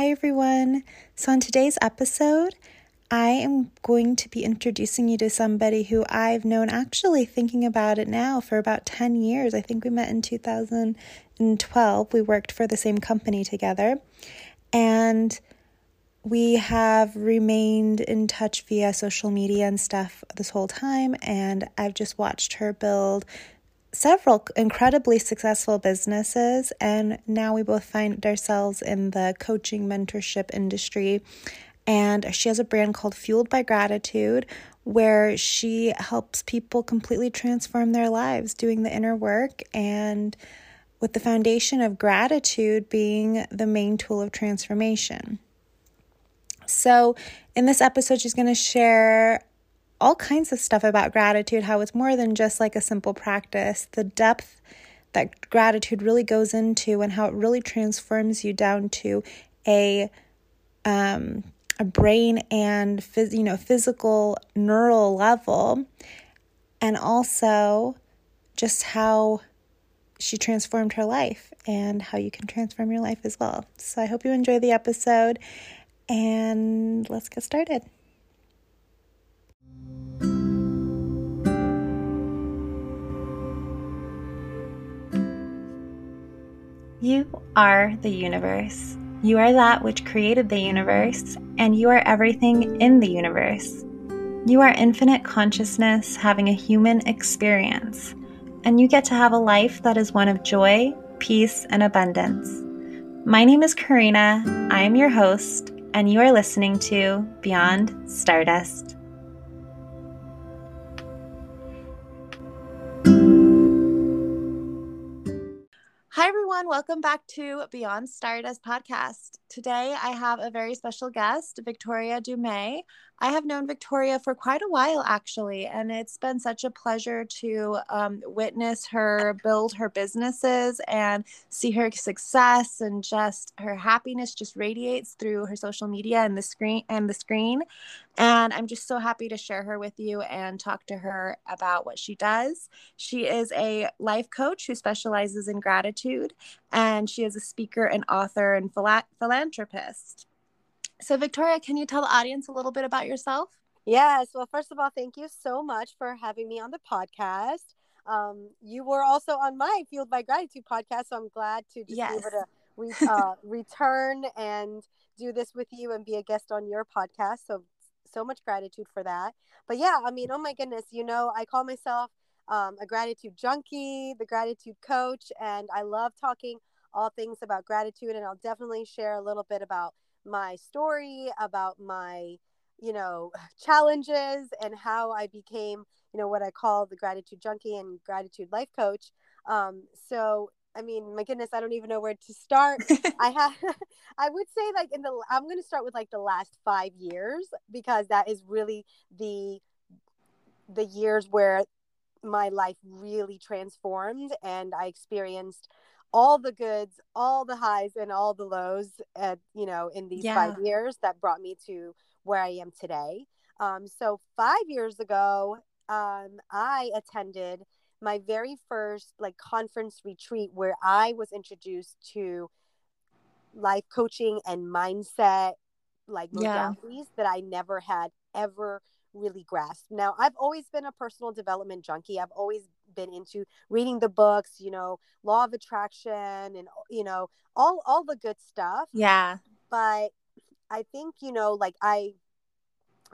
Hi, everyone. So, on today's episode, I am going to be introducing you to somebody who I've known actually thinking about it now for about 10 years. I think we met in 2012. We worked for the same company together. And we have remained in touch via social media and stuff this whole time. And I've just watched her build several incredibly successful businesses, and now we both find ourselves in the coaching mentorship industry. And she has a brand called Fueled by Gratitude, where she helps people completely transform their lives doing the inner work and with the foundation of gratitude being the main tool of transformation. So, in this episode, she's going to share all kinds of stuff about gratitude, how it's more than just like a simple practice, the depth that gratitude really goes into and how it really transforms you down to a um a brain and phys- you know physical neural level and also just how she transformed her life and how you can transform your life as well. So I hope you enjoy the episode and let's get started. You are the universe. You are that which created the universe, and you are everything in the universe. You are infinite consciousness having a human experience, and you get to have a life that is one of joy, peace, and abundance. My name is Karina. I am your host, and you are listening to Beyond Stardust. Welcome back to Beyond Stardust podcast. Today, I have a very special guest, Victoria Dumais. I have known Victoria for quite a while, actually, and it's been such a pleasure to um, witness her build her businesses and see her success and just her happiness just radiates through her social media and the screen and the screen. And I'm just so happy to share her with you and talk to her about what she does. She is a life coach who specializes in gratitude, and she is a speaker and author and philanthropist. So, Victoria, can you tell the audience a little bit about yourself? Yes. Well, first of all, thank you so much for having me on the podcast. Um, you were also on my Fueled by Gratitude podcast, so I'm glad to just yes. be able to re- uh, return and do this with you and be a guest on your podcast. So, so much gratitude for that. But yeah, I mean, oh my goodness, you know, I call myself um, a gratitude junkie, the gratitude coach, and I love talking all things about gratitude. And I'll definitely share a little bit about my story, about my, you know, challenges and how I became, you know, what I call the gratitude junkie and gratitude life coach. Um, so I mean, my goodness, I don't even know where to start. I have, I would say like in the, I'm going to start with like the last five years because that is really the, the years where my life really transformed and I experienced all the goods, all the highs and all the lows at, you know, in these yeah. five years that brought me to where I am today. Um, so five years ago, um, I attended my very first like conference retreat where I was introduced to life coaching and mindset like modalities yeah. that I never had ever really grasped. Now, I've always been a personal development junkie. I've always been into reading the books, you know, law of attraction and you know, all all the good stuff. Yeah. But I think, you know, like I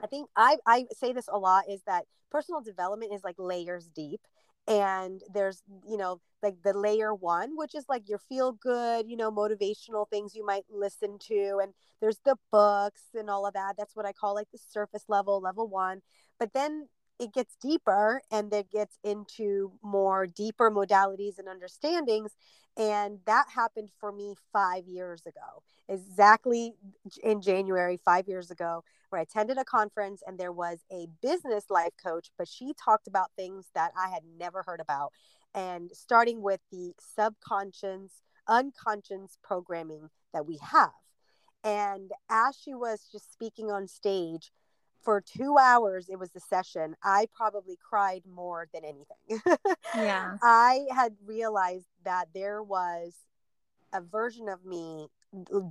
I think I I say this a lot is that personal development is like layers deep and there's you know like the layer one which is like your feel good you know motivational things you might listen to and there's the books and all of that. That's what i call like the surface level level one. But then it gets deeper and it gets into more deeper modalities and understandings and that happened for me five years ago exactly in january five years ago where i attended a conference and there was a business life coach but she talked about things that i had never heard about. And starting with the subconscious unconscious programming that we have. And as she was just speaking on stage for two hours it was the session i probably cried more than anything. Yeah. I had realized that there was a version of me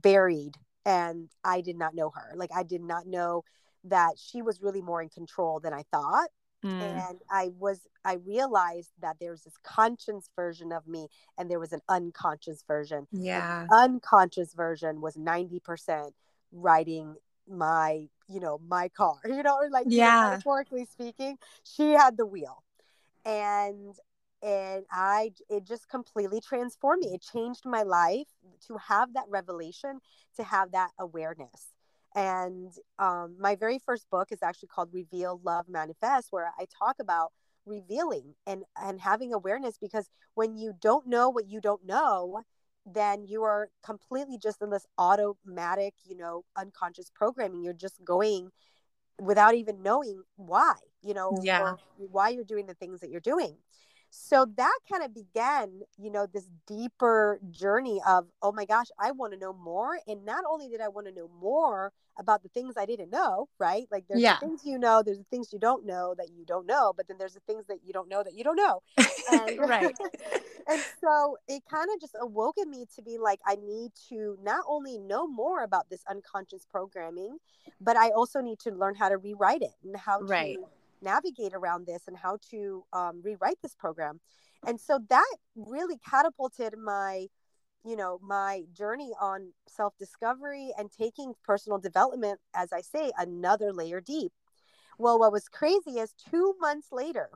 buried and I did not know her. Like I did not know that she was really more in control than I thought. Mm. And I was I realized that there's this conscious version of me and there was an unconscious version. Yeah. The unconscious version was 90% riding my, you know, my car, you know, like yeah. metaphorically speaking, she had the wheel. And and I it just completely transformed me. It changed my life to have that revelation, to have that awareness. And um, my very first book is actually called Reveal, Love, Manifest, where I talk about revealing and and having awareness because when you don't know what you don't know then you are completely just in this automatic you know unconscious programming you're just going without even knowing why you know yeah why you're doing the things that you're doing so that kind of began you know this deeper journey of oh my gosh i want to know more and not only did i want to know more about the things i didn't know right like there's yeah. the things you know there's the things you don't know that you don't know but then there's the things that you don't know that you don't know and, right and so it kind of just awoke in me to be like i need to not only know more about this unconscious programming but i also need to learn how to rewrite it and how to. right. Navigate around this and how to um, rewrite this program. And so that really catapulted my you know my journey on self discovery and taking personal development as i say another layer deep. Well what was crazy is 2 months later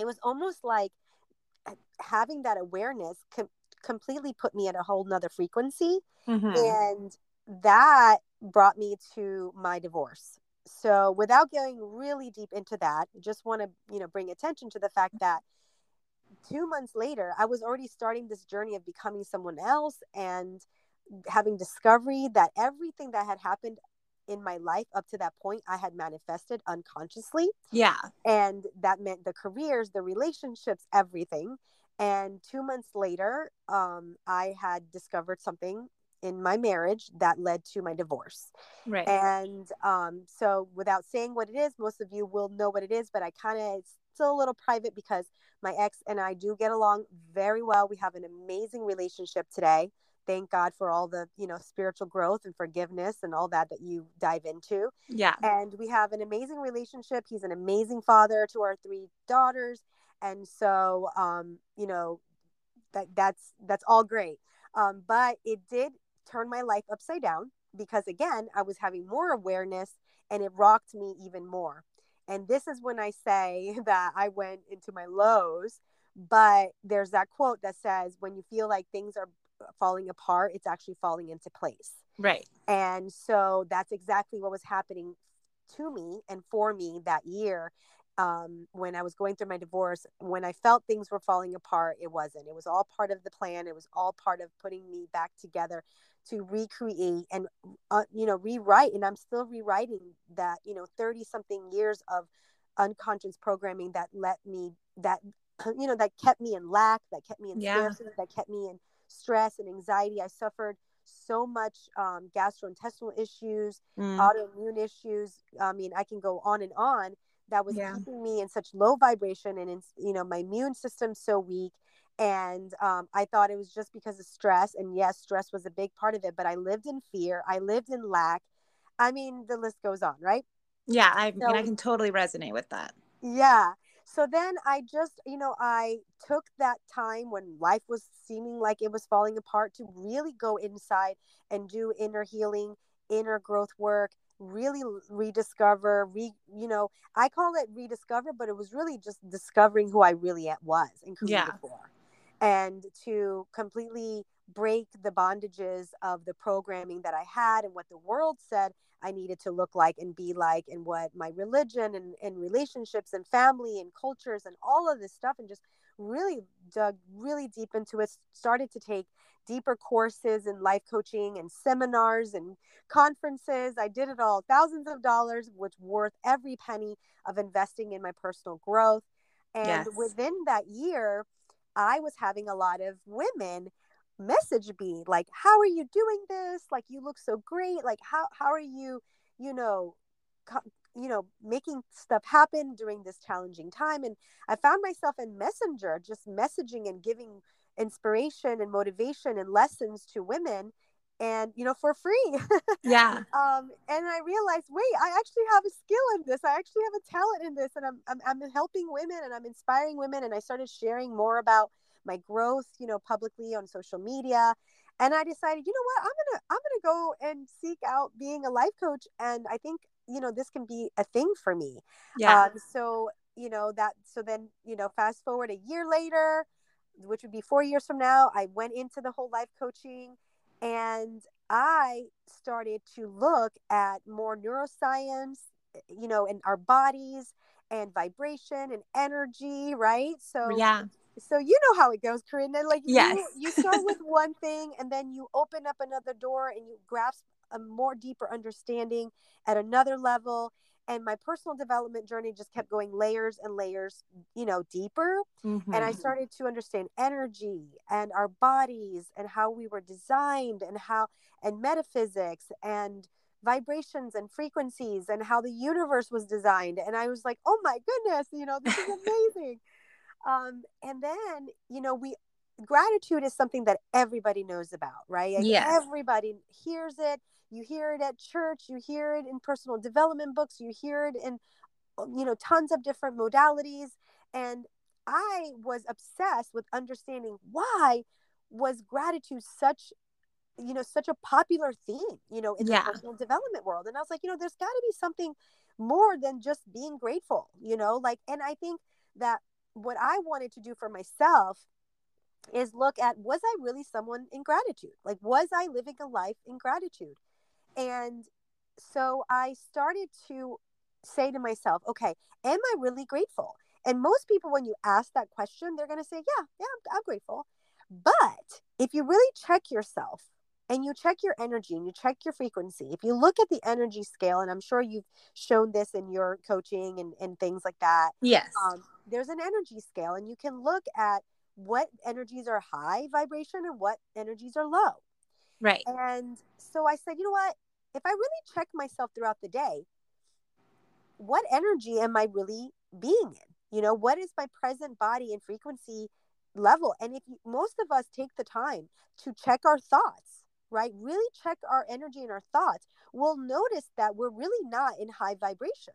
it was almost like having that awareness com- completely put me at a whole nother frequency mm-hmm. and that brought me to my divorce so without going really deep into that just want to you know bring attention to the fact that two months later i was already starting this journey of becoming someone else and having discovery that everything that had happened in my life up to that point i had manifested unconsciously. Yeah. And that meant the careers the relationships everything. And two months later um, i had discovered something in my marriage that led to my divorce. Right. And um, so, without saying what it is, most of you will know what it is, but I kind of, it's still a little private because my ex and I do get along very well. We have an amazing relationship today. Thank God for all the, you know, spiritual growth and forgiveness and all that that you dive into. Yeah. And we have an amazing relationship. He's an amazing father to our three daughters. And so, um, you know, that that's that's all great. Um, but it did turned my life upside down because again, I was having more awareness and it rocked me even more. And this is when I say that I went into my lows, but there's that quote that says, when you feel like things are falling apart, it's actually falling into place. Right. And so that's exactly what was happening to me and for me that year um, when I was going through my divorce, when I felt things were falling apart, it wasn't. It was all part of the plan. It was all part of putting me back together to recreate and uh, you know rewrite and i'm still rewriting that you know 30 something years of unconscious programming that let me that you know that kept me in lack that kept me in yeah. scarcity that kept me in stress and anxiety i suffered so much um, gastrointestinal issues mm. autoimmune issues i mean i can go on and on that was yeah. keeping me in such low vibration and in, you know my immune system so weak and um, i thought it was just because of stress and yes stress was a big part of it but i lived in fear i lived in lack. I mean the list goes on right? Yeah i so, mean i can totally resonate with that. Yeah so then i just you know i took that time when life was seeming like it was falling apart to really go inside and do inner healing inner growth work really rediscover re you know i call it rediscover but it was really just discovering who i really was and created yeah. for and to completely break the bondages of the programming that I had and what the world said I needed to look like and be like, and what my religion and, and relationships and family and cultures and all of this stuff, and just really dug really deep into it. Started to take deeper courses in life coaching and seminars and conferences. I did it all, thousands of dollars, which worth every penny of investing in my personal growth. And yes. within that year, I was having a lot of women message me like how are you doing this? Like you look so great. Like how how are you you know co- you know making stuff happen during this challenging time? And i found myself in messenger just messaging and giving inspiration and motivation and lessons to women and you know for free. Yeah. Um and i realized wait i actually have a skill in this. I actually have a talent in this and I'm, I'm i'm helping women and i'm inspiring women and i started sharing more about my growth you know publicly on social media. And i decided you know what? I'm gonna i'm gonna go and seek out being a life coach and i think you know this can be a thing for me. Yeah. Um, so you know that so then you know fast forward a year later which would be four years from now i went into the whole life coaching and I started to look at more neuroscience, you know, in our bodies and vibration and energy, right? So yeah. So you know how it goes, Corinna. Like yes. you, you start with one thing and then you open up another door and you grasp a more deeper understanding at another level and my personal development journey just kept going layers and layers you know deeper mm-hmm. and i mm-hmm. started to understand energy and our bodies and how we were designed and how and metaphysics and vibrations and frequencies and how the universe was designed and i was like oh my goodness you know this is amazing um, and then you know we gratitude is something that everybody knows about right? Yeah everybody hears it. You hear it at church. You hear it in personal development books. You hear it in uh, you know tons of different modalities. And i was obsessed with understanding why was gratitude such you know such a popular theme you know in yeah. the personal development world. And i was like you know there's got to be something more than just being grateful you know? Like and i think that what i wanted to do for myself is look at was i really someone in gratitude like was i living a life in gratitude and so I started to say to myself, okay, am I really grateful? And most people, when you ask that question, they're going to say, yeah, yeah, I'm, I'm grateful. But if you really check yourself and you check your energy and you check your frequency, if you look at the energy scale, and I'm sure you've shown this in your coaching and, and things like that. Yes. Um, there's an energy scale, and you can look at what energies are high vibration and what energies are low. Right. And so I said, you know what? If I really check myself throughout the day, what energy am I really being in? You know, what is my present body and frequency level? And if you, most of us take the time to check our thoughts, right? Really check our energy and our thoughts, we'll notice that we're really not in high vibration.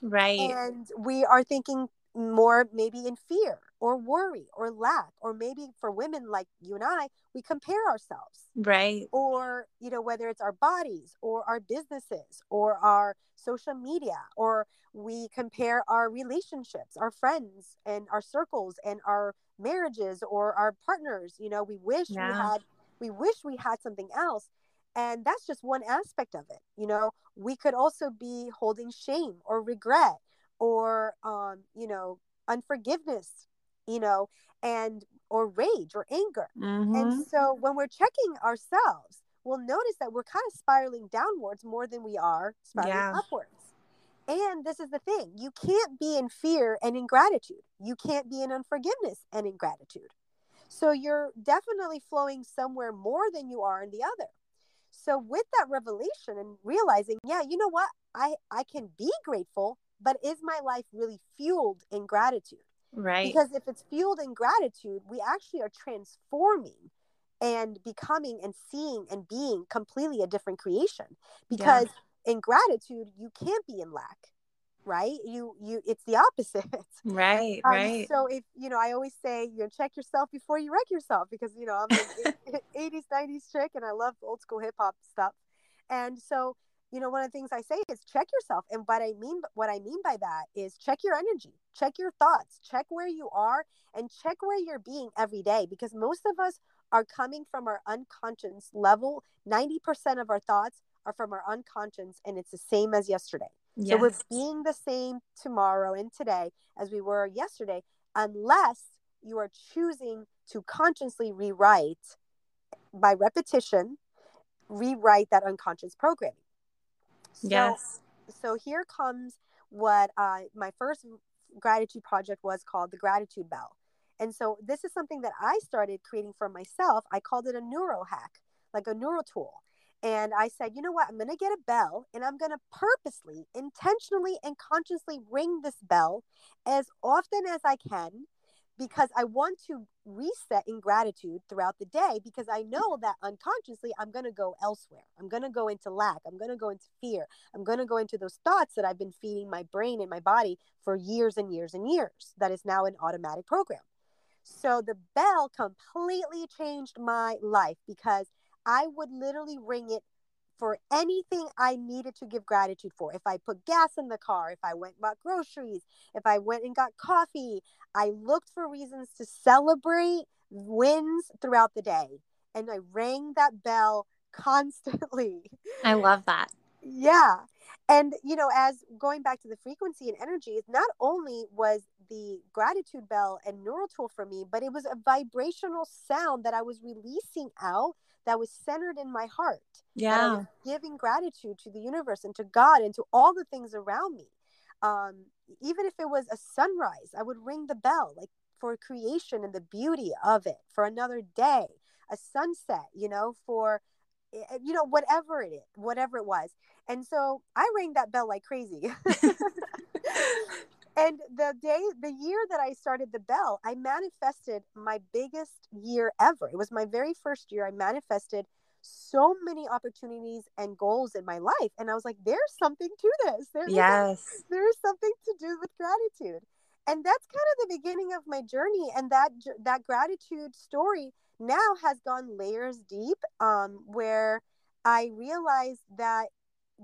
Right. And we are thinking more maybe in fear or worry or lack or maybe for women like you and I we compare ourselves. Right. Or you know whether it's our bodies or our businesses or our social media or we compare our relationships our friends and our circles and our marriages or our partners. You know we wish yeah. we had we wish we had something else. And that's just one aspect of it. You know we could also be holding shame or regret or um, you know unforgiveness you know and or rage or anger mm-hmm. and so when we're checking ourselves we'll notice that we're kind of spiraling downwards more than we are spiraling yeah. upwards and this is the thing you can't be in fear and in gratitude you can't be in unforgiveness and in gratitude so you're definitely flowing somewhere more than you are in the other so with that revelation and realizing yeah you know what i i can be grateful but is my life really fueled in gratitude? Right. Because if it's fueled in gratitude, we actually are transforming and becoming and seeing and being completely a different creation. Because yeah. in gratitude, you can't be in lack right you you it's the opposite right um, right so if you know i always say you know check yourself before you wreck yourself because you know i'm an 80s 90s chick and i love old school hip-hop stuff and so you know one of the things i say is check yourself and what i mean what i mean by that is check your energy check your thoughts check where you are and check where you're being every day because most of us are coming from our unconscious level. 90% of our thoughts are from our unconscious and it's the same as yesterday. Yes. so we're being the same tomorrow and today as we were yesterday unless you are choosing to consciously rewrite by repetition rewrite that unconscious programming yes. So here comes what uh, my first gratitude project was called the Gratitude Bell. And so this is something that I started creating for myself. I called it a neuro hack, like a neural tool. And I said, you know what? I'm going to get a bell and I'm going to purposely, intentionally, and consciously ring this bell as often as I can because I want to reset in gratitude throughout the day because I mm-hmm. know that unconsciously I'm going to go elsewhere. I'm going to go into lack. I'm going to go into fear. I'm going to go into those thoughts that I've been feeding my brain and my body for years and years and years. That is now an automatic program. So the bell completely changed my life because I would literally ring it for anything I needed to give gratitude for. If I put gas in the car, if I went and bought groceries, if I went and got coffee, I looked for reasons to celebrate wins throughout the day. And I rang that bell constantly. I love that. Yeah. And, you know, as going back to the frequency and energy, not only was the gratitude bell and neural tool for me, but it was a vibrational sound that I was releasing out that was centered in my heart. Yeah. giving gratitude to the universe and to God and to all the things around me. Um, even if it was a sunrise, I would ring the bell like for creation and the beauty of it, for another day, a sunset, you know, for Eh, you know whatever it is whatever it was. And so i rang that bell like crazy. And the day the year that i started the bell i manifested my biggest year ever. It was my very first year. I manifested so many opportunities and goals in my life. And i was like there's something to this. There, yes. there's something to do with gratitude. And that's kind of the beginning of my journey. And that that gratitude story now has gone layers deep um, where i realized that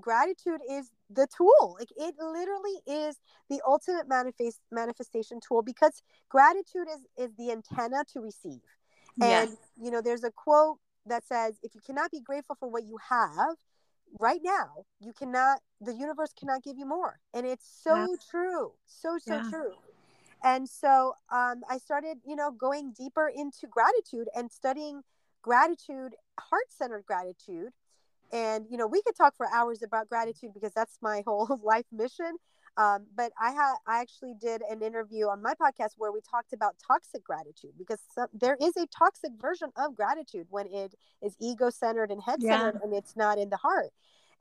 gratitude is the tool like it literally is the ultimate manifest manifestation tool because gratitude is is the antenna to receive and yes. you know there's a quote that says if you cannot be grateful for what you have right now you cannot the universe cannot give you more and it's so yeah. true so so yeah. true and so um, i started you know going deeper into gratitude and studying gratitude heart-centered gratitude. And you know we could talk for hours about gratitude because that's my whole life mission. Um, but i had i actually did an interview on my podcast where we talked about toxic gratitude because some, there is a toxic version of gratitude when it is ego-centered and head-centered yeah. and it's not in the heart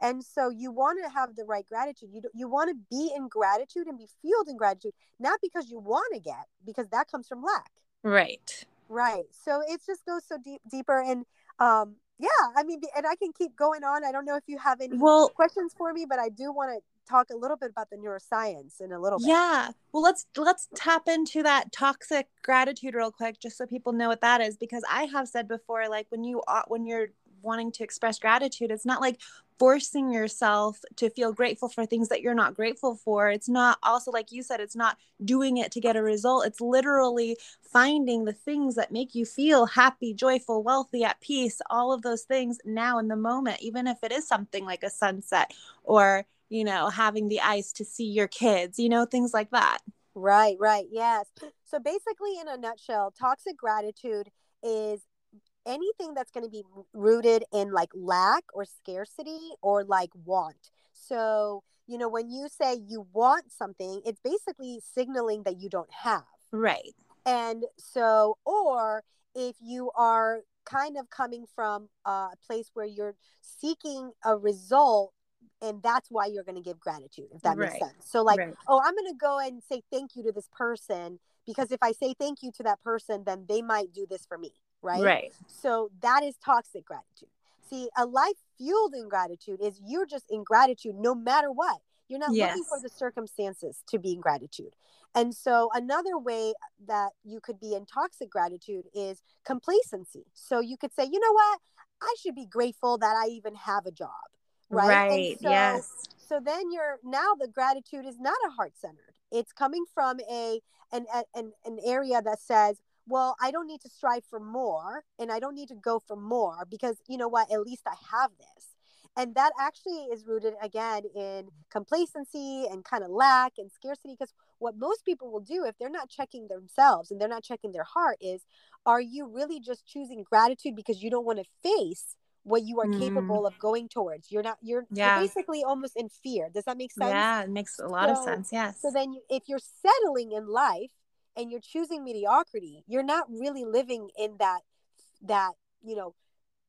and so you want to have the right gratitude you, you want to be in gratitude and be fueled in gratitude not because you want to get because that comes from lack right right so it just goes so deep deeper and um yeah, I mean, and I can keep going on. I don't know if you have any well, questions for me, but I do want to talk a little bit about the neuroscience in a little bit. Yeah. Well, let's let's tap into that toxic gratitude real quick just so people know what that is because I have said before like when you when you're wanting to express gratitude it's not like forcing yourself to feel grateful for things that you're not grateful for. It's not also, like you said, it's not doing it to get a result. It's literally finding the things that make you feel happy, joyful, wealthy, at peace, all of those things now in the moment, even if it is something like a sunset or, you know, having the ice to see your kids, you know, things like that. Right, right. Yes. So basically, in a nutshell, toxic gratitude is anything that's going to be rooted in like lack or scarcity or like want. So, you know, when you say you want something, it's basically signaling that you don't have. Right. And so, or if you are kind of coming from a place where you're seeking a result and that's why you're going to give gratitude if that right. makes sense so like right. oh i'm going to go and say thank you to this person because if i say thank you to that person then they might do this for me right? Right. So that is toxic gratitude. See, a life fueled in gratitude is you're just in gratitude no matter what. You're not yes. looking for the circumstances to be in gratitude. And so another way that you could be in toxic gratitude is complacency. So you could say, you know what? I should be grateful that I even have a job. Right. Right. So, yes. So then you're now the gratitude is not a heart centered. It's coming from a an, an an area that says, well, I don't need to strive for more and I don't need to go for more because you know what, at least I have this. And that actually is rooted again in complacency and kind of lack and scarcity. Because what most people will do if they're not checking themselves and they're not checking their heart is are you really just choosing gratitude because you don't want to face what you are mm. capable of going towards. You're not you're, yeah. you're, basically almost in fear. Does that make sense? Yeah, it makes a lot so, of sense. Yes. So then you, if you're settling in life and you're choosing mediocrity you're not really living in that that you know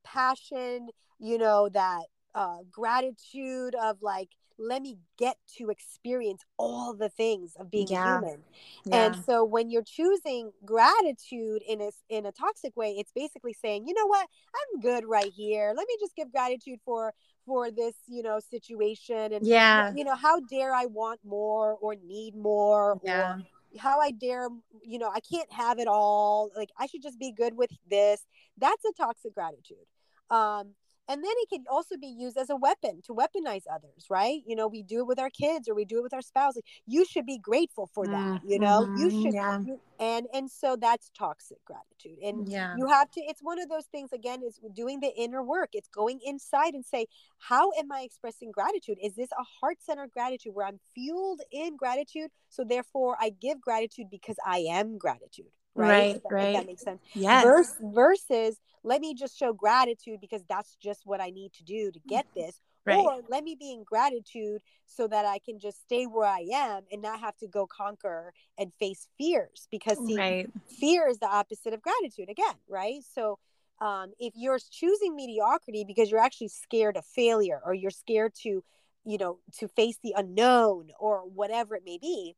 passion you know that uh, gratitude of like let me get to experience all the things of being yeah. human yeah. and so when you're choosing gratitude in a in a toxic way it's basically saying you know what i'm good right here let me just give gratitude for for this you know situation and yeah you know how dare i want more or need more yeah. or how I dare, you know, I can't have it all. Like I should just be good with this. That's a toxic gratitude. Um, and then it can also be used as a weapon to weaponize others right? You know we do it with our kids or we do it with our spouse like, you should be grateful for that you know? You mm-hmm, should yeah. and and so that's toxic gratitude and yeah. you have to it's one of those things again is doing the inner work it's going inside and say how am i expressing gratitude? Is this a heart-centered gratitude where i'm fueled in gratitude so therefore i give gratitude because i am gratitude right right, that, right. That makes sense yes Versus, versus let me just show gratitude because that's just what I need to do to get mm-hmm. this. Right. Or let me be in gratitude so that I can just stay where I am and not have to go conquer and face fears because see, right. fear is the opposite of gratitude again, right? So um, if you're choosing mediocrity because you're actually scared of failure or you're scared to, you know, to face the unknown or whatever it may be,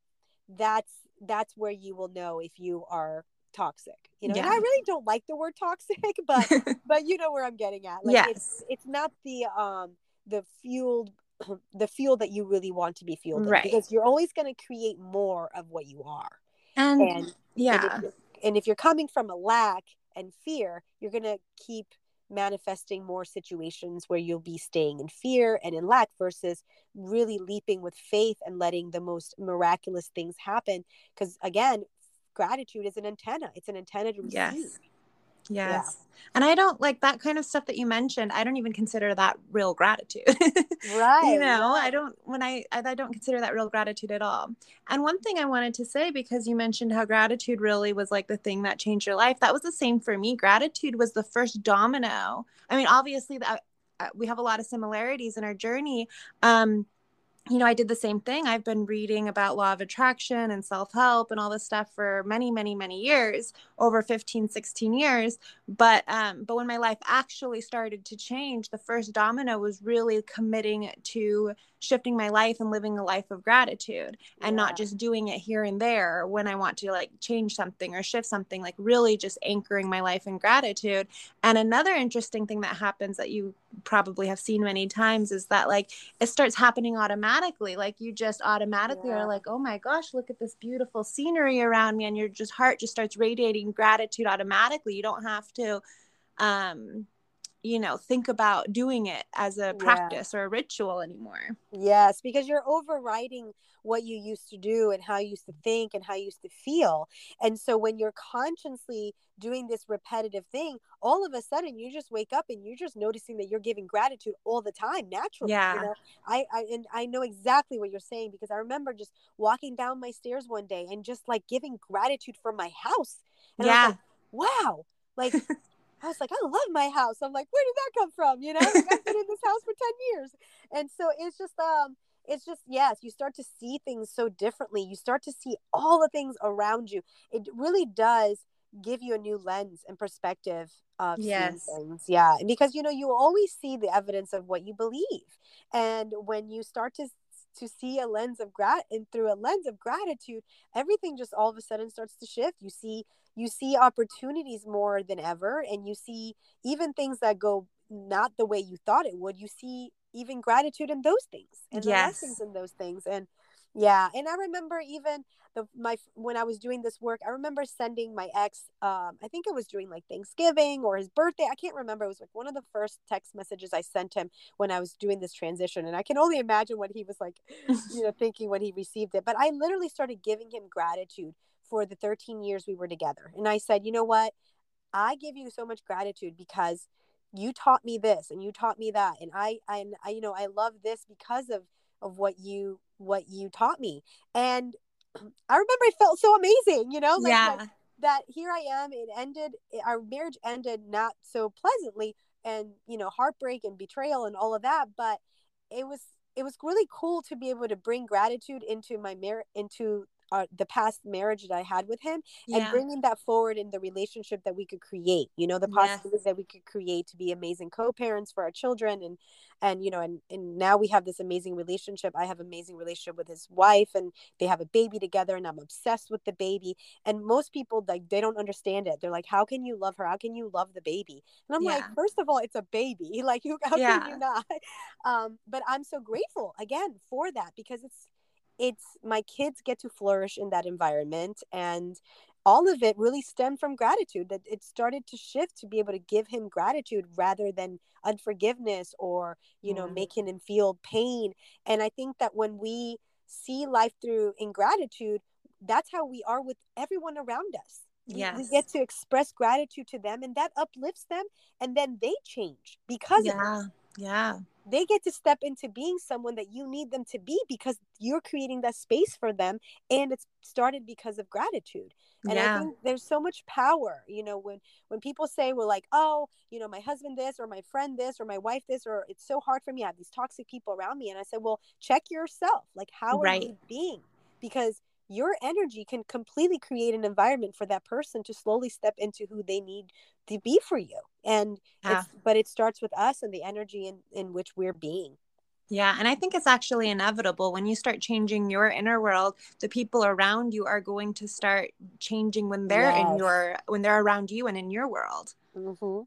that's that's where you will know if you are toxic you know yeah. and i really don't like the word toxic but but you know where i'm getting at like yes. it's it's not the um the fueled the fuel that you really want to be fueled right. in because you're always going to create more of what you are and, and yeah and if, and if you're coming from a lack and fear you're going to keep manifesting more situations where you'll be staying in fear and in lack versus really leaping with faith and letting the most miraculous things happen because again gratitude is an antenna. It's an antenna to receive. Yes. Yes. Yeah. And I don't like that kind of stuff that you mentioned. I don't even consider that real gratitude. right. You know, I don't when I I don't consider that real gratitude at all. And one thing I wanted to say because you mentioned how gratitude really was like the thing that changed your life. That was the same for me. Gratitude was the first domino. I mean, obviously that uh, we have a lot of similarities in our journey. Um you know, I did the same thing. I've been reading about law of attraction and self-help and all this stuff for many, many, many years, over 15, 16 years. But um, but when my life actually started to change, the first domino was really committing to shifting my life and living a life of gratitude and yeah. not just doing it here and there when I want to like change something or shift something, like really just anchoring my life in gratitude. And another interesting thing that happens that you probably have seen many times is that like it starts happening automatically. Like you just automatically yeah. are like, oh my gosh, look at this beautiful scenery around me. And your just heart just starts radiating gratitude automatically. You don't have to um you know think about doing it as a practice yeah. or a ritual anymore. Yes because you're overriding what you used to do and how you used to think and how you used to feel. And so when you're consciously doing this repetitive thing all of a sudden you just wake up and you're just noticing that you're giving gratitude all the time naturally yeah. you know? I i and i know exactly what you're saying because i remember just walking down my stairs one day and just like giving gratitude for my house. And yeah. like, wow. Like I was like, I love my house. I'm like, where did that come from? You know, I've been in this house for 10 years. And so it's just, um, it's just, yes, you start to see things so differently. You start to see all the things around you. It really does give you a new lens and perspective of yes. seeing things. Yeah. Because, you know, you always see the evidence of what you believe. And when you start to to see a lens of grat and through a lens of gratitude everything just all of a sudden starts to shift you see you see opportunities more than ever and you see even things that go not the way you thought it would you see even gratitude in those things and yes. lessons in those things and yeah and i remember even the my when i was doing this work i remember sending my ex um i think it was during like thanksgiving or his birthday i can't remember it was like one of the first text messages i sent him when i was doing this transition and i can only imagine what he was like you know thinking when he received it but i literally started giving him gratitude for the 13 years we were together. And I said, you know what? I give you so much gratitude because you taught me this and you taught me that. And I, I, I you know, I love this because of, of what you, what you taught me. And I remember it felt so amazing, you know, like, yeah. Like, that here I am. It ended, our marriage ended not so pleasantly and, you know, heartbreak and betrayal and all of that. But it was, it was really cool to be able to bring gratitude into my marriage, into uh, the past marriage that I had with him yeah. and bringing that forward in the relationship that we could create. You know, the possibilities yes. that we could create to be amazing co-parents for our children and and you know and and now we have this amazing relationship. I have amazing relationship with his wife and they have a baby together and I'm obsessed with the baby. And most people like they don't understand it. They're like, how can you love her? How can you love the baby? And I'm yeah. like, first of all, it's a baby. Like, how yeah. can you not? Um, but I'm so grateful again for that because it's it's my kids get to flourish in that environment and all of it really stemmed from gratitude that it started to shift to be able to give him gratitude rather than unforgiveness or you know mm. making him feel pain and i think that when we see life through ingratitude that's how we are with everyone around us yes. we, we get to express gratitude to them and that uplifts them and then they change because yeah yeah they get to step into being someone that you need them to be because you're creating that space for them and it's started because of gratitude. And yeah. i think there's so much power you know when when people say we're like oh you know my husband this or my friend this or my wife this or it's so hard for me. I have these toxic people around me. And i said well check yourself. Like how are right. you being? Because your energy can completely create an environment for that person to slowly step into who they need to be for you and yeah. it's but it starts with us and the energy in in which we're being yeah, and I think it's actually inevitable when you start changing your inner world, the people around you are going to start changing when they're yes. in your when they're around you and in your world. Mm-hmm.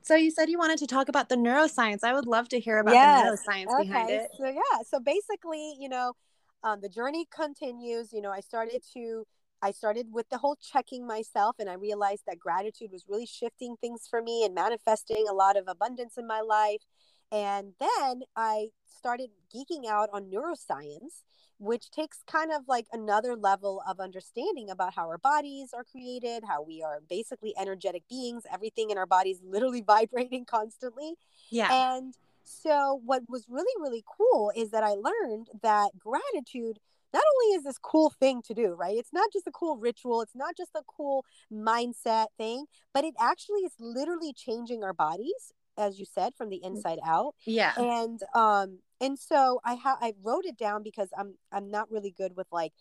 So you said you wanted to talk about the neuroscience. I would love to hear about yes. the neuroscience okay. behind it. So yeah, so basically, you know, um, the journey continues. You know, I started to I started with the whole checking myself, and I realized that gratitude was really shifting things for me and manifesting a lot of abundance in my life. And then I started geeking out on neuroscience, which takes kind of like another level of understanding about how our bodies are created, how we are basically energetic beings, everything in our bodies literally vibrating constantly. Yeah. And so, what was really, really cool is that I learned that gratitude not only is this cool thing to do, right? It's not just a cool ritual, it's not just a cool mindset thing, but it actually is literally changing our bodies as you said from the mm. inside out. Yeah. And um and so I ha- I wrote it down because I'm I'm not really good with like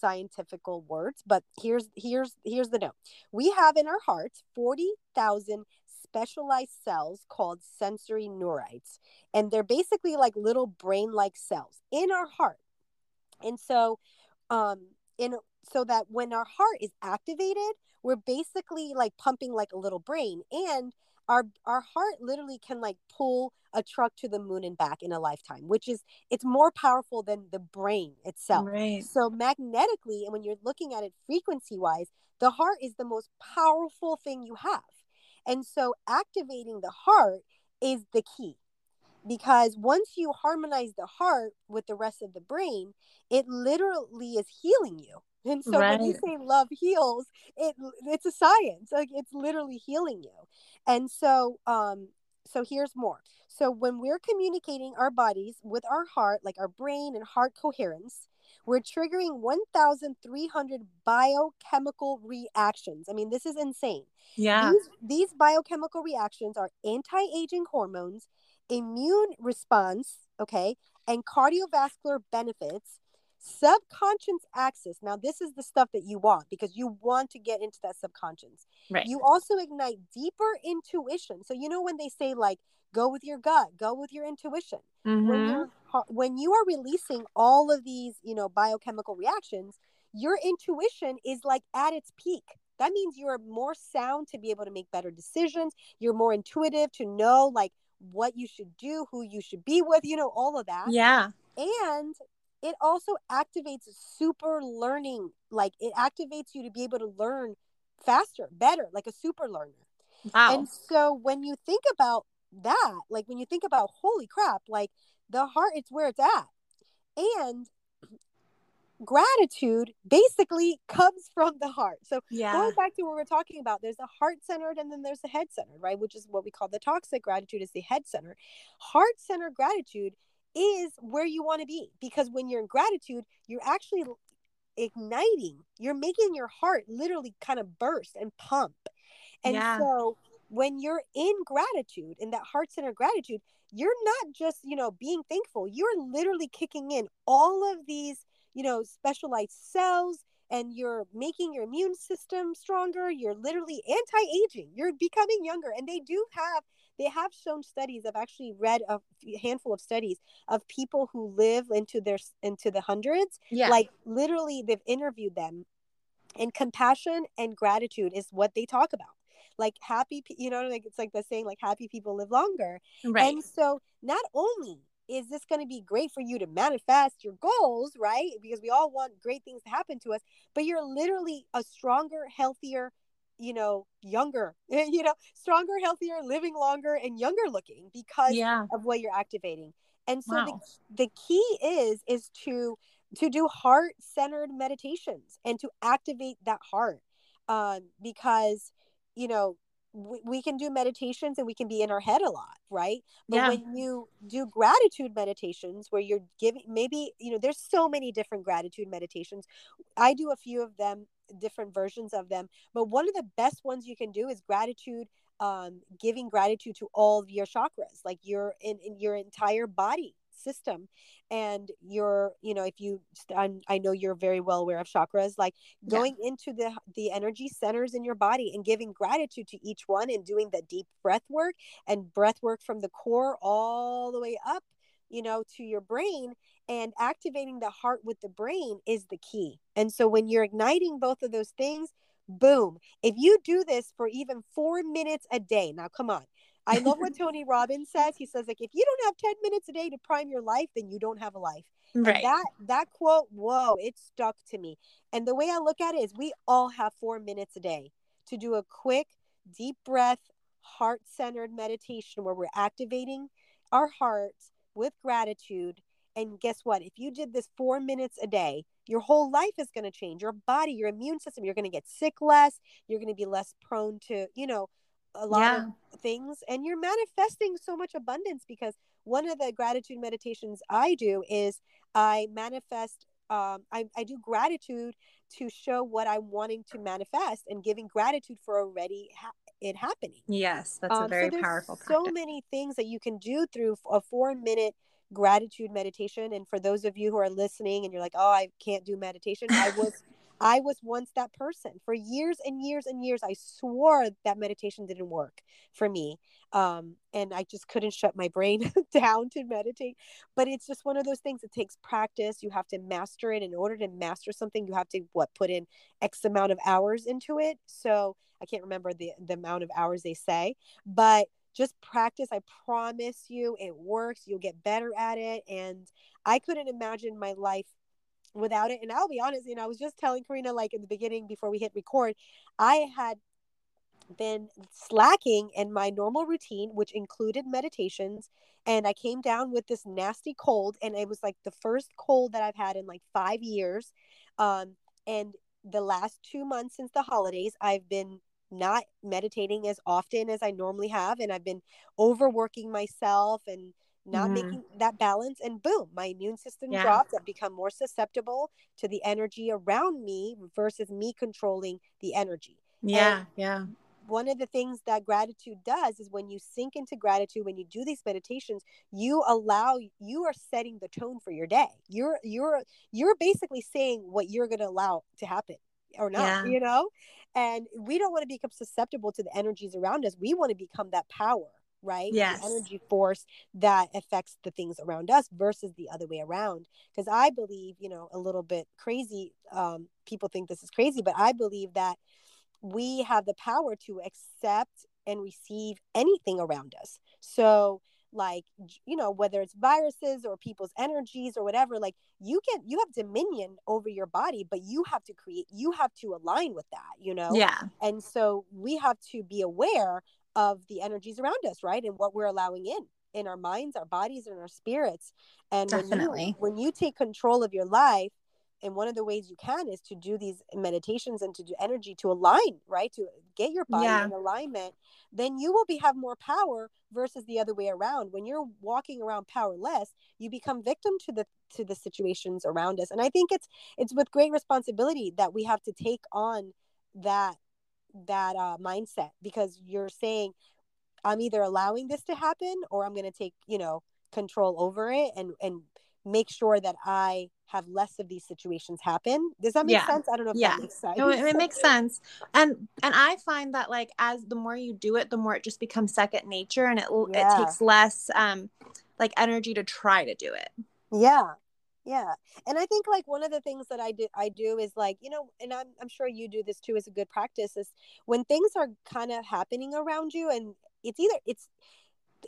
scientifical words, but here's here's here's the note. We have in our hearts 40,000 specialized cells called sensory neurites. And they're basically like little brain like cells in our heart. And so, um, in so that when our heart is activated, we're basically like pumping like a little brain. And our our heart literally can like pull a truck to the moon and back in a lifetime which is it's more powerful than the brain itself right. so magnetically and when you're looking at it frequency wise the heart is the most powerful thing you have and so activating the heart is the key because once you harmonize the heart with the rest of the brain, it literally is healing you. And so right. when you say love heals, it it's a science. Like it's literally healing you. And so um so here's more. So when we're communicating our bodies with our heart, like our brain and heart coherence, we're triggering 1,300 biochemical reactions. I mean, this is insane. Yeah. These, these biochemical reactions are anti aging hormones, immune response, okay, and cardiovascular benefits subconscious access now this is the stuff that you want because you want to get into that subconscious right you also ignite deeper intuition so you know when they say like go with your gut go with your intuition mm-hmm. when you're when you are releasing all of these you know biochemical reactions your intuition is like at its peak. That means you're more sound to be able to make better decisions. You're more intuitive to know like what you should do who you should be with you know all of that. Yeah. And it also activates super learning like it activates you to be able to learn faster better like a super learner. Wow. and so when you think about that like when you think about holy crap like the heart it's where it's at and gratitude basically comes from the heart so yeah. going back to what we're talking about there's a heart centered and then there's a head centered right which is what we call the toxic gratitude is the head center heart centered gratitude is where you want to be because when you're in gratitude, you're actually igniting, you're making your heart literally kind of burst and pump. And yeah. so when you're in gratitude, in that heart centered gratitude, you're not just, you know, being thankful, you're literally kicking in all of these you know specialized cells and you're making your immune system stronger. You're literally anti-aging. You're becoming younger. And they do have they have shown studies. I've actually read a handful of studies of people who live into their into the hundreds. Yeah. like literally they've interviewed them. And compassion and gratitude is what they talk about like happy you know like it's like the saying like happy people live longer. Right. And so not only is this going to be great for you to manifest your goals right? Because we all want great things to happen to us but you're literally a stronger healthier you know younger you know stronger healthier living longer and younger looking because yeah. of what you're activating. And so wow. the, the key is is to to do heart centered meditations and to activate that heart um, because you know we, we can do meditations and we can be in our head a lot right? But yeah. when you do gratitude meditations where you're giving maybe you know there's so many different gratitude meditations. I do a few of them different versions of them but one of the best ones you can do is gratitude um, giving gratitude to all of your chakras like your in, in your entire body system. And you're you know if you I'm, i know you're very well aware of chakras like going yeah. into the the energy centers in your body and giving gratitude to each one and doing the deep breath work and breath work from the core all the way up you know to your brain and activating the heart with the brain is the key. And so when you're igniting both of those things boom. If you do this for even four minutes a day now come on I love what Tony Robbins says. He says, like, if you don't have 10 minutes a day to prime your life, then you don't have a life. Right. And that that quote, whoa, it stuck to me. And the way I look at it is we all have four minutes a day to do a quick, deep breath, heart-centered meditation where we're activating our hearts with gratitude. And guess what? If you did this four minutes a day, your whole life is going to change. Your body, your immune system, you're going to get sick less. You're going to be less prone to, you know, a lot yeah. of things and you're manifesting so much abundance because one of the gratitude meditations I do is I manifest um, I, I do gratitude to show what I'm wanting to manifest and giving gratitude for already ha- it happening. Yes, that's um, a very so powerful. Practice. So many things that you can do through a four minute gratitude meditation. And for those of you who are listening and you're like, oh, I can't do meditation, I was I was once that person. For years and years and years, I swore that meditation didn't work for me. Um, and I just couldn't shut my brain down to meditate. But it's just one of those things. It takes practice. You have to master it. In order to master something, you have to what put in X amount of hours into it. So I can't remember the the amount of hours they say, but just practice. I promise you, it works. You'll get better at it. And I couldn't imagine my life without it. And I'll be honest, you know, I was just telling Karina, like in the beginning before we hit record, I had been slacking in my normal routine, which included meditations. And I came down with this nasty cold, and it was like the first cold that I've had in like five years. Um, and the last two months since the holidays, I've been not meditating as often as I normally have, and I've been overworking myself and not mm. making that balance and boom my immune system yeah. drops i've become more susceptible to the energy around me versus me controlling the energy yeah and yeah one of the things that gratitude does is when you sink into gratitude when you do these meditations you allow you are setting the tone for your day you're you're you're basically saying what you're going to allow to happen or not yeah. you know and we don't want to become susceptible to the energies around us we want to become that power right? Yes. The energy force that affects the things around us versus the other way around. Because I believe, you know, a little bit crazy. Um, people think this is crazy, but I believe that we have the power to accept and receive anything around us. So, like you know whether it's viruses or people's energies or whatever like you can you have dominion over your body but you have to create you have to align with that you know yeah and so we have to be aware of the energies around us, right? And what we're allowing in in our minds, our bodies, and our spirits. And Definitely. When you, when you take control of your life, and one of the ways you can is to do these meditations and to do energy to align, right? To get your body yeah. in alignment, then you will be have more power versus the other way around. When you're walking around powerless, you become victim to the to the situations around us. And I think it's it's with great responsibility that we have to take on that that uh, mindset because you're saying i'm either allowing this to happen or i'm going to take you know control over it and and make sure that I have less of these situations happen. Does that make yeah. sense? I don't know if yeah. that makes sense. No, it, it makes sense. And and I find that like as the more you do it, the more it just becomes second nature and it yeah. it takes less um like energy to try to do it. Yeah. Yeah. And I think like one of the things that I do I do is like, you know, and I'm I'm sure you do this too as a good practice is when things are kind of happening around you and it's either it's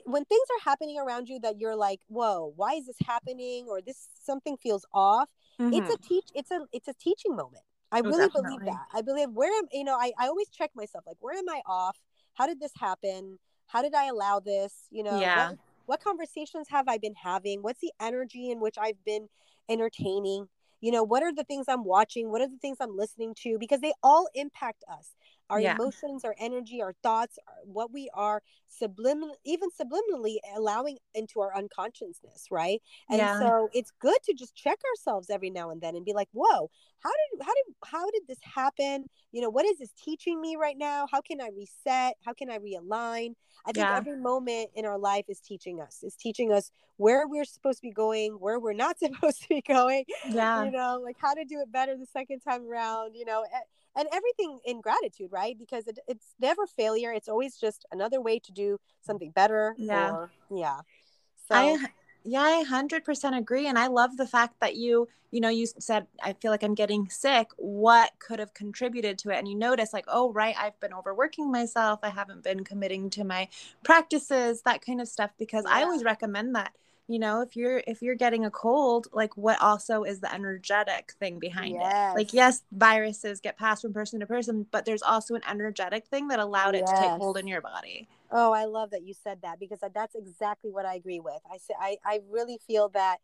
when things are happening around you that you're like whoa why is this happening or this something feels off mm-hmm. it's a mm-hmm. teach it's a it's a teaching moment i oh, really definitely. believe that i believe where am you know I, I always check myself like where am i off how did this happen how did i allow this you know yeah. what, what conversations have i been having? What's the energy in which i've been entertaining? You know what are the things i'm watching? What are the things i'm listening to? Because they all impact us our yeah. emotions our energy our thoughts what we are subliminal even subliminally allowing into our unconsciousness right and yeah. so it's good to just check ourselves every now and then and be like whoa how did how did how did this happen you know what is this teaching me right now how can i reset how can i realign i think yeah. every moment in our life is teaching us is teaching us where we're supposed to be going where we're not supposed to be going yeah you know like how to do it better the second time around you know eh, and everything in gratitude right? Because it, it's never failure it's always just another way to do something better yeah. or, yeah. So I, yeah i 100% agree and i love the fact that you you know you said i feel like i'm getting sick. What could have contributed to it? And you notice like oh right i've been overworking myself i haven't been committing to my practices that kind of stuff because yeah. i always recommend that you know if you're if you're getting a cold like what also is the energetic thing behind yes. it like yes viruses get passed from person to person but there's also an energetic thing that allowed it yes. to take hold in your body oh i love that you said that because that's exactly what i agree with i say i, I really feel that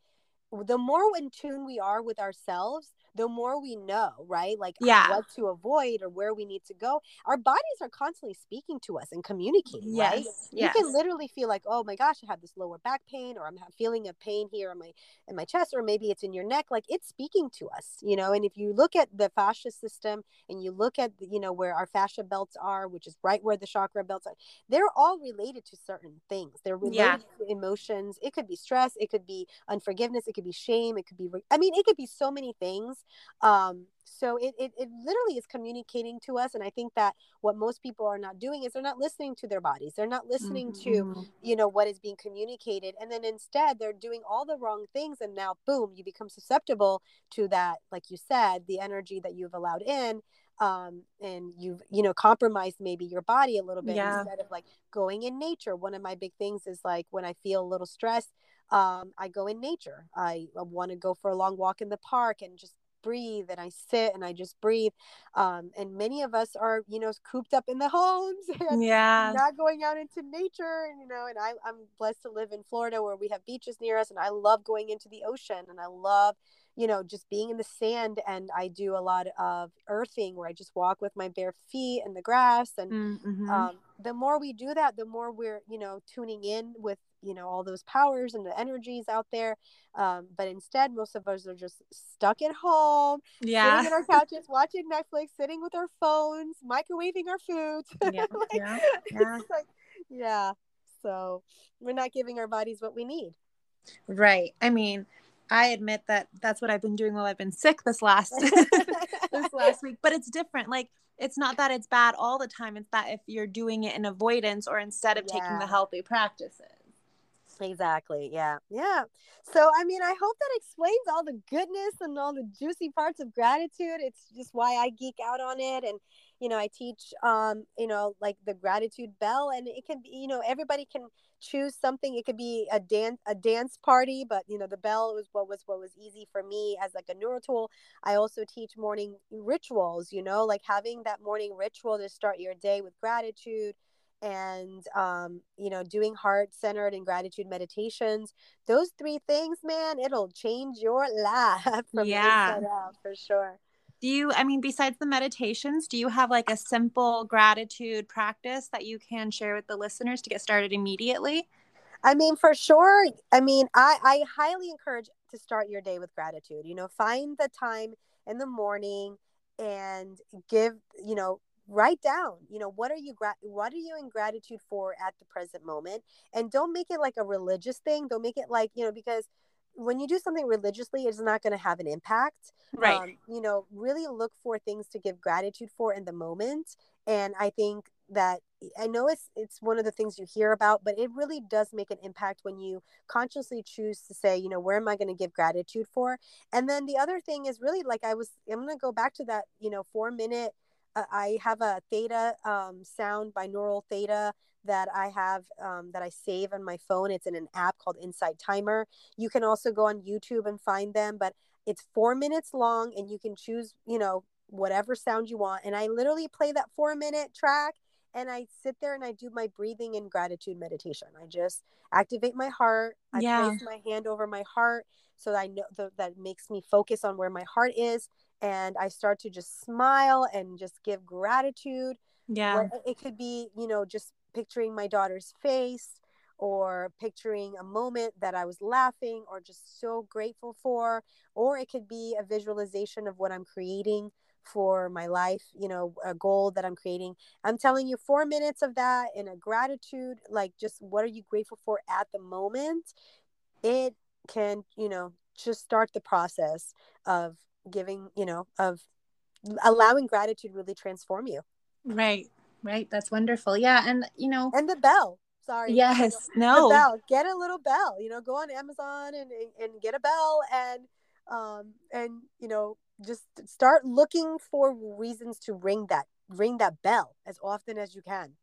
the more in tune we are with ourselves the more we know, right? Like yeah. what to avoid or where we need to go. Our bodies are constantly speaking to us and communicating, yes. right? Yes. You can literally feel like, oh my gosh, I have this lower back pain, or I'm feeling a pain here in my in my chest, or maybe it's in your neck. Like it's speaking to us, you know. And if you look at the fascia system and you look at you know where our fascia belts are, which is right where the chakra belts are, they're all related to certain things. They're related yeah. to emotions. It could be stress, it could be unforgiveness, it could be shame, it could be I mean, it could be so many things um, so it, it, it literally is communicating to us and i think that what most people are not doing is they're not listening to their bodies they're not listening mm-hmm. to you know what is being communicated and then instead they're doing all the wrong things and now boom you become susceptible to that like you said the energy that you've allowed in um, and you've you know compromised maybe your body a little bit yeah. instead of like going in nature one of my big things is like when i feel a little stressed um, i go in nature i, I want to go for a long walk in the park and just breathe and I sit and I just breathe. Um, and many of us are, you know, cooped up in the homes and yeah. not going out into nature. And, you know, and I, I'm blessed to live in Florida where we have beaches near us and I love going into the ocean and I love, you know, just being in the sand. And I do a lot of earthing where I just walk with my bare feet in the grass. And mm-hmm. um, the more we do that, the more we're, you know, tuning in with you know all those powers and the energies out there um, but instead most of us are just stuck at home yeah sitting in our couches watching netflix sitting with our phones microwaving our food yeah like, yeah yeah. Like, yeah so we're not giving our bodies what we need right i mean I admit that that's what I've been doing while I've been sick this last this last week, but it's different. Like it's not that it's bad all the time. It's that if you're doing it in avoidance or instead of yeah. taking the healthy practices. Exactly. Yeah. Yeah. So, I mean, I hope that explains all the goodness and all the juicy parts of gratitude. It's just why I geek out on it. And, you know, I teach, um, you know, like the gratitude bell and it can be, you know, everybody can choose something. It could be a dance, a dance party, but, you know, the bell was what was, what was easy for me as like a neuro tool. I also teach morning rituals, you know, like having that morning ritual to start your day with gratitude and um, you know doing heart centered and gratitude meditations those three things man it'll change your life yeah. Out, for sure. Do you i mean besides the meditations do you have like a simple gratitude practice that you can share with the listeners to get started immediately? I mean for sure i mean i i highly encourage to start your day with gratitude you know find the time in the morning and give you know write down you know what are you gra- what are you in gratitude for at the present moment? And don't make it like a religious thing. Don't make it like you know because when you do something religiously it's not going to have an impact. Right. Um, you know really look for things to give gratitude for in the moment. And i think that i know it's it's one of the things you hear about but it really does make an impact when you consciously choose to say you know where am i going to give gratitude for? And then the other thing is really like i was i'm going to go back to that you know four minute i have a theta um, sound binaural theta that I have um, that I save on my phone. It's in an app called Insight Timer. You can also go on YouTube and find them, but it's four minutes long and you can choose, you know, whatever sound you want. And I literally play that four minute track and I sit there and I do my breathing and gratitude meditation. I just activate my heart. I yeah. place my hand over my heart so that I know th- that makes me focus on where my heart is. And I start to just smile and just give gratitude. Yeah. it could be, you know, just picturing my daughter's face or picturing a moment that I was laughing or just so grateful for. Or it could be a visualization of what I'm creating for my life, you know, a goal that I'm creating. I'm telling you, four minutes of that in a gratitude, like just what are you grateful for at the moment? It can, you know, just start the process of giving, you know, of allowing gratitude really transform you. Right. Right. That's wonderful. Yeah. And, you know, and the bell. Sorry. Yes. No. The bell. Get a little bell. You know, go on Amazon and, and get a bell and, um, and, you know, just start looking for reasons to ring that, ring that bell as often as you can.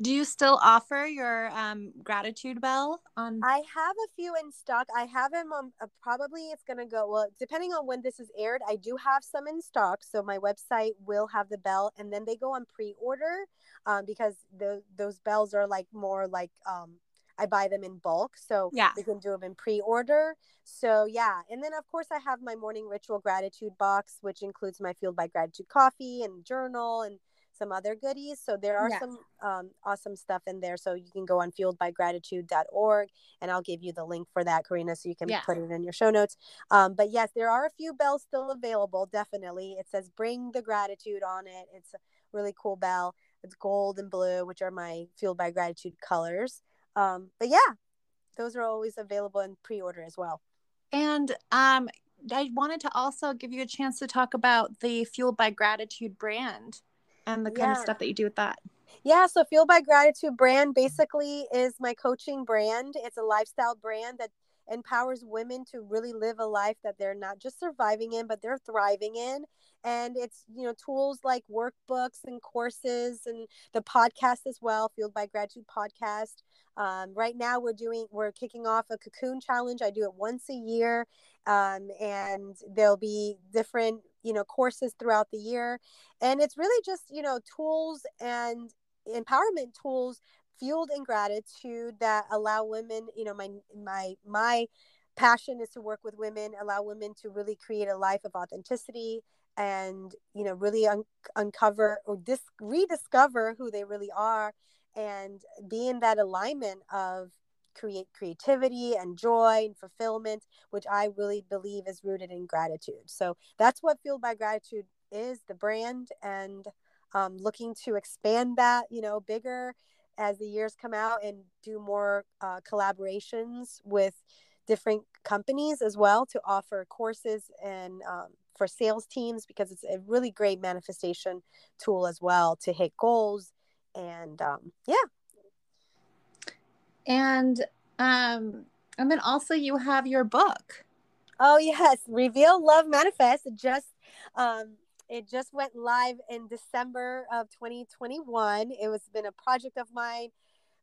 Do you still offer your um, gratitude bell on? I have a few in stock. I have them on. Uh, probably it's gonna go well, depending on when this is aired. I do have some in stock, so my website will have the bell, and then they go on pre-order um, because the those bells are like more like um, I buy them in bulk, so yeah, we can do them in pre-order. So yeah, and then of course I have my morning ritual gratitude box, which includes my Fueled by Gratitude coffee and journal and some other goodies. So there are some um, awesome stuff in there. So you can go on fueledbygratitude.org and I'll give you the link for that, Karina, so you can yeah. put it in your show notes. Um, but yes, there are a few bells still available, definitely. It says bring the gratitude on it. It's a really cool bell. It's gold and blue, which are my Fueled by Gratitude colors. Um, but yeah, those are always available in pre order as well. And um, I wanted to also give you a chance to talk about the Fueled by Gratitude brand and the kind yeah. of stuff that you do with that. Yeah, so Fueled by Gratitude brand basically is my coaching brand. It's a lifestyle brand that empowers women to really live a life that they're not just surviving in, but they're thriving in. And it's, you know, tools like workbooks and courses and the podcast as well, Fueled by Gratitude podcast. Um, right now, we're doing, we're kicking off a cocoon challenge. I do it once a year. Um, and there'll be different you know courses throughout the year and it's really just you know tools and empowerment tools fueled in gratitude that allow women you know my my my passion is to work with women allow women to really create a life of authenticity and you know really un- uncover or dis- rediscover who they really are and be in that alignment of create creativity and joy and fulfillment, which I really believe is rooted in gratitude. So that's what Fueled by Gratitude is the brand and um, looking to expand that, you know, bigger as the years come out and do more uh, collaborations with different companies as well to offer courses and um, for sales teams because it's a really great manifestation tool as well to hit goals and um, yeah and um and then also you have your book. Oh yes. Reveal love manifest. It just um it just went live in december of 2021 it was been a project of mine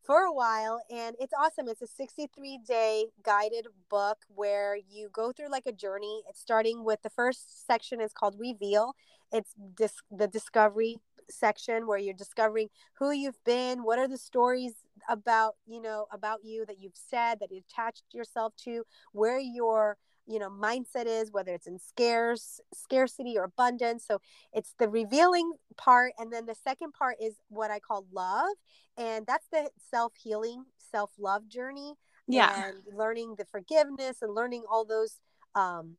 for a while and it's awesome. It's a 63 day guided book where you go through like a journey. It's starting with the first section is called reveal. It's dis- the discovery section where you're discovering who you've been what are the stories about you know about you that you've said that you attached yourself to where your you know mindset is whether it's in scarce scarcity or abundance. So it's the revealing part and then the second part is what i call love and that's the self-healing self-love journey yeah. and learning the forgiveness and learning all those um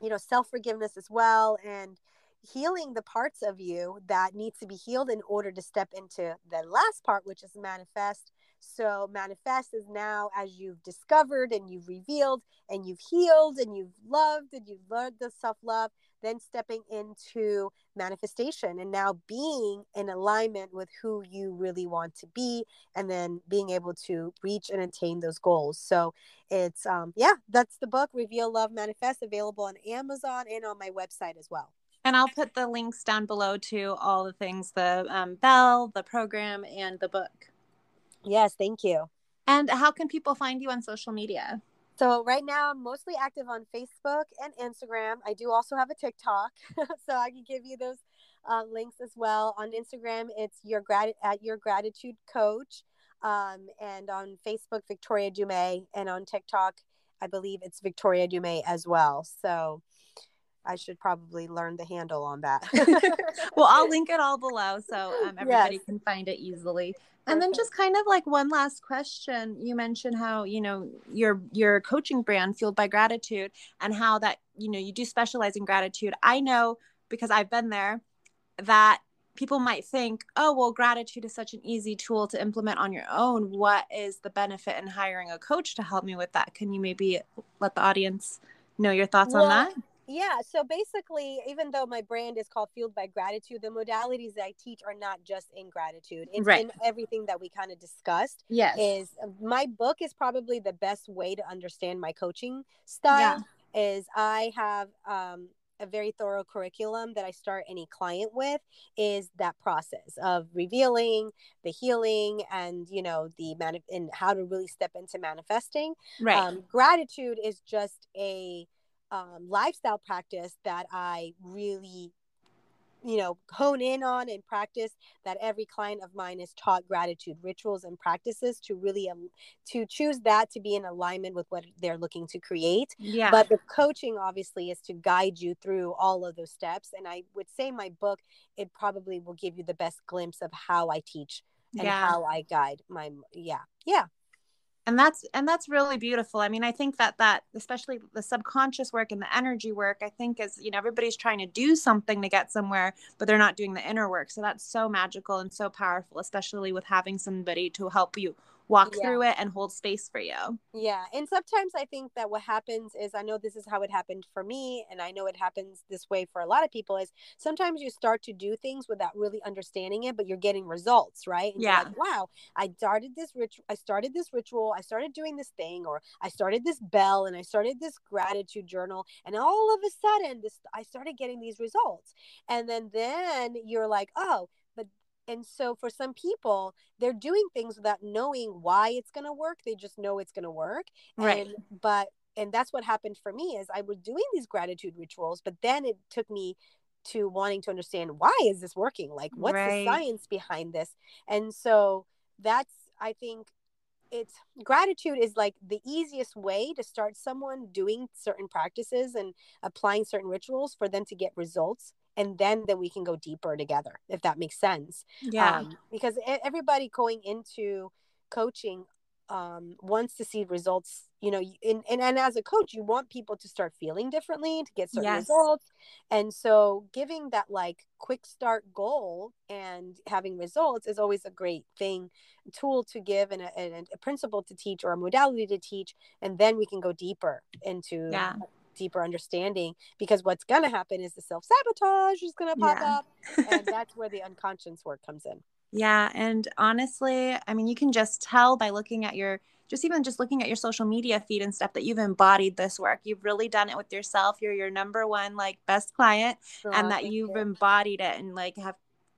you know self-forgiveness as well and healing the parts of you that need to be healed in order to step into the last part which is manifest So, manifest is now as you've discovered and you've revealed and you've healed and you've loved and you've learned the self love, then stepping into manifestation and now being in alignment with who you really want to be and then being able to reach and attain those goals. So, it's, um, yeah, that's the book, Reveal Love Manifest, available on Amazon and on my website as well. And I'll put the links down below to all the things the um, bell, the program, and the book. Yes, thank you. And how can people find you on social media? So right now I'm mostly active on Facebook and Instagram. I do also have a TikTok, so I can give you those uh, links as well. On Instagram, it's your grat at your gratitude coach, um, and on Facebook, Victoria Dumais, and on TikTok, I believe it's Victoria Dumais as well. So I should probably learn the handle on that. well, I'll link it all below so um, everybody yes. can find it easily. And then just kind of like one last question. You mentioned how, you know, your your coaching brand fueled by gratitude and how that, you know, you do specialize in gratitude. I know because I've been there that people might think, "Oh, well, gratitude is such an easy tool to implement on your own. What is the benefit in hiring a coach to help me with that?" Can you maybe let the audience know your thoughts well, on that? Yeah so basically even though my brand is called fueled by gratitude the modalities that i teach are not just in gratitude it's right. in everything that we kind of discussed yes is my book is probably the best way to understand my coaching style yeah. is i have um, a very thorough curriculum that I start any client with is that process of revealing the healing and you know the man and how to really step into manifesting. Right. Um, gratitude is just a um, lifestyle practice that I really you know hone in on and practice that every client of mine is taught gratitude rituals and practices to really um, to choose that to be in alignment with what they're looking to create. Yeah. But the coaching obviously is to guide you through all of those steps. And i would say my book it probably will give you the best glimpse of how i teach and yeah. how i guide my yeah yeah and that's and that's really beautiful. I mean i think that that especially the subconscious work and the energy work i think is you know everybody's trying to do something to get somewhere but they're not doing the inner work. So that's so magical and so powerful especially with having somebody to help you walk yeah. through it and hold space for you. Yeah. And sometimes I think that what happens is I know this is how it happened for me and I know it happens this way for a lot of people is sometimes you start to do things without really understanding it but you're getting results, right? And yeah. Like, wow, I started this ritual I started this ritual, I started doing this thing or I started this bell and I started this gratitude journal and all of a sudden this I started getting these results. And then then you're like, "Oh, and so for some people they're doing things without knowing why it's going to work they just know it's going to work right. and, but and that's what happened for me is i was doing these gratitude rituals but then it took me to wanting to understand why is this working? Like what's right. the science behind this? And so that's i think it's gratitude is like the easiest way to start someone doing certain practices and applying certain rituals for them to get results and then then we can go deeper together if that makes sense. Yeah. Um, because everybody going into coaching um, wants to see results you know and, and, and as a coach you want people to start feeling differently to get certain yes. results. And so giving that like quick start goal and having results is always a great thing tool to give and a, and a principle to teach or a modality to teach and then we can go deeper into yeah deeper understanding because what's going to happen is the self sabotage is going to pop yeah. up and that's where the unconscious work comes in. Yeah and honestly i mean you can just tell by looking at your just even just looking at your social media feed and stuff that you've embodied this work. You've really done it with yourself. You're your number one like best client and that you've you. embodied it and like have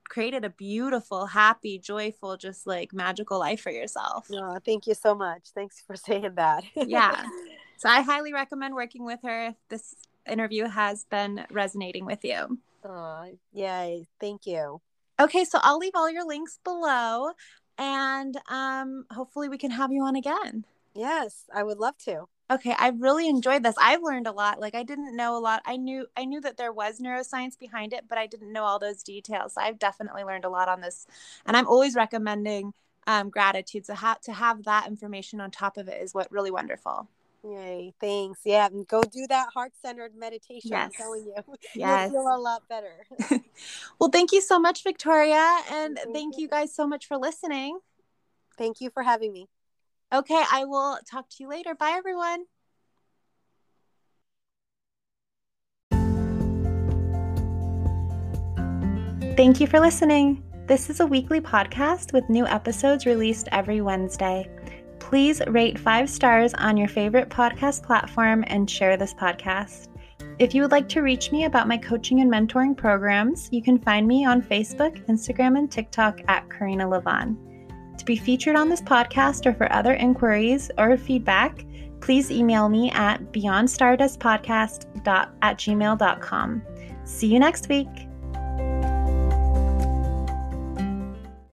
created a beautiful happy joyful just like magical life for yourself. Oh, thank you so much. Thanks for saying that. Yeah So I highly recommend working with her if this interview has been resonating with you. Oh, yay. Thank you. Okay, so I'll leave all your links below and um, hopefully we can have you on again. Yes, I would love to. Okay, I've really enjoyed this. I've learned a lot. Like I didn't know a lot. I knew I knew that there was neuroscience behind it, but I didn't know all those details. I've definitely learned a lot on this. And I'm always recommending um, gratitude. So ha- to have that information on top of it is what really wonderful. Yay, thanks. Yeah, go do that heart centered meditation. Yes. I'm telling you, yes. you'll feel a lot better. well, thank you so much, Victoria. And thank, thank you. you guys so much for listening. Thank you for having me. Okay, I will talk to you later. Bye, everyone. Thank you for listening. This is a weekly podcast with new episodes released every Wednesday. Please rate five stars on your favorite podcast platform and share this podcast. If you would like to reach me about my coaching and mentoring programs, you can find me on Facebook, Instagram, and TikTok at Karina Levon. To be featured on this podcast or for other inquiries or feedback, please email me at beyondstardustpodcast at gmail.com. See you next week.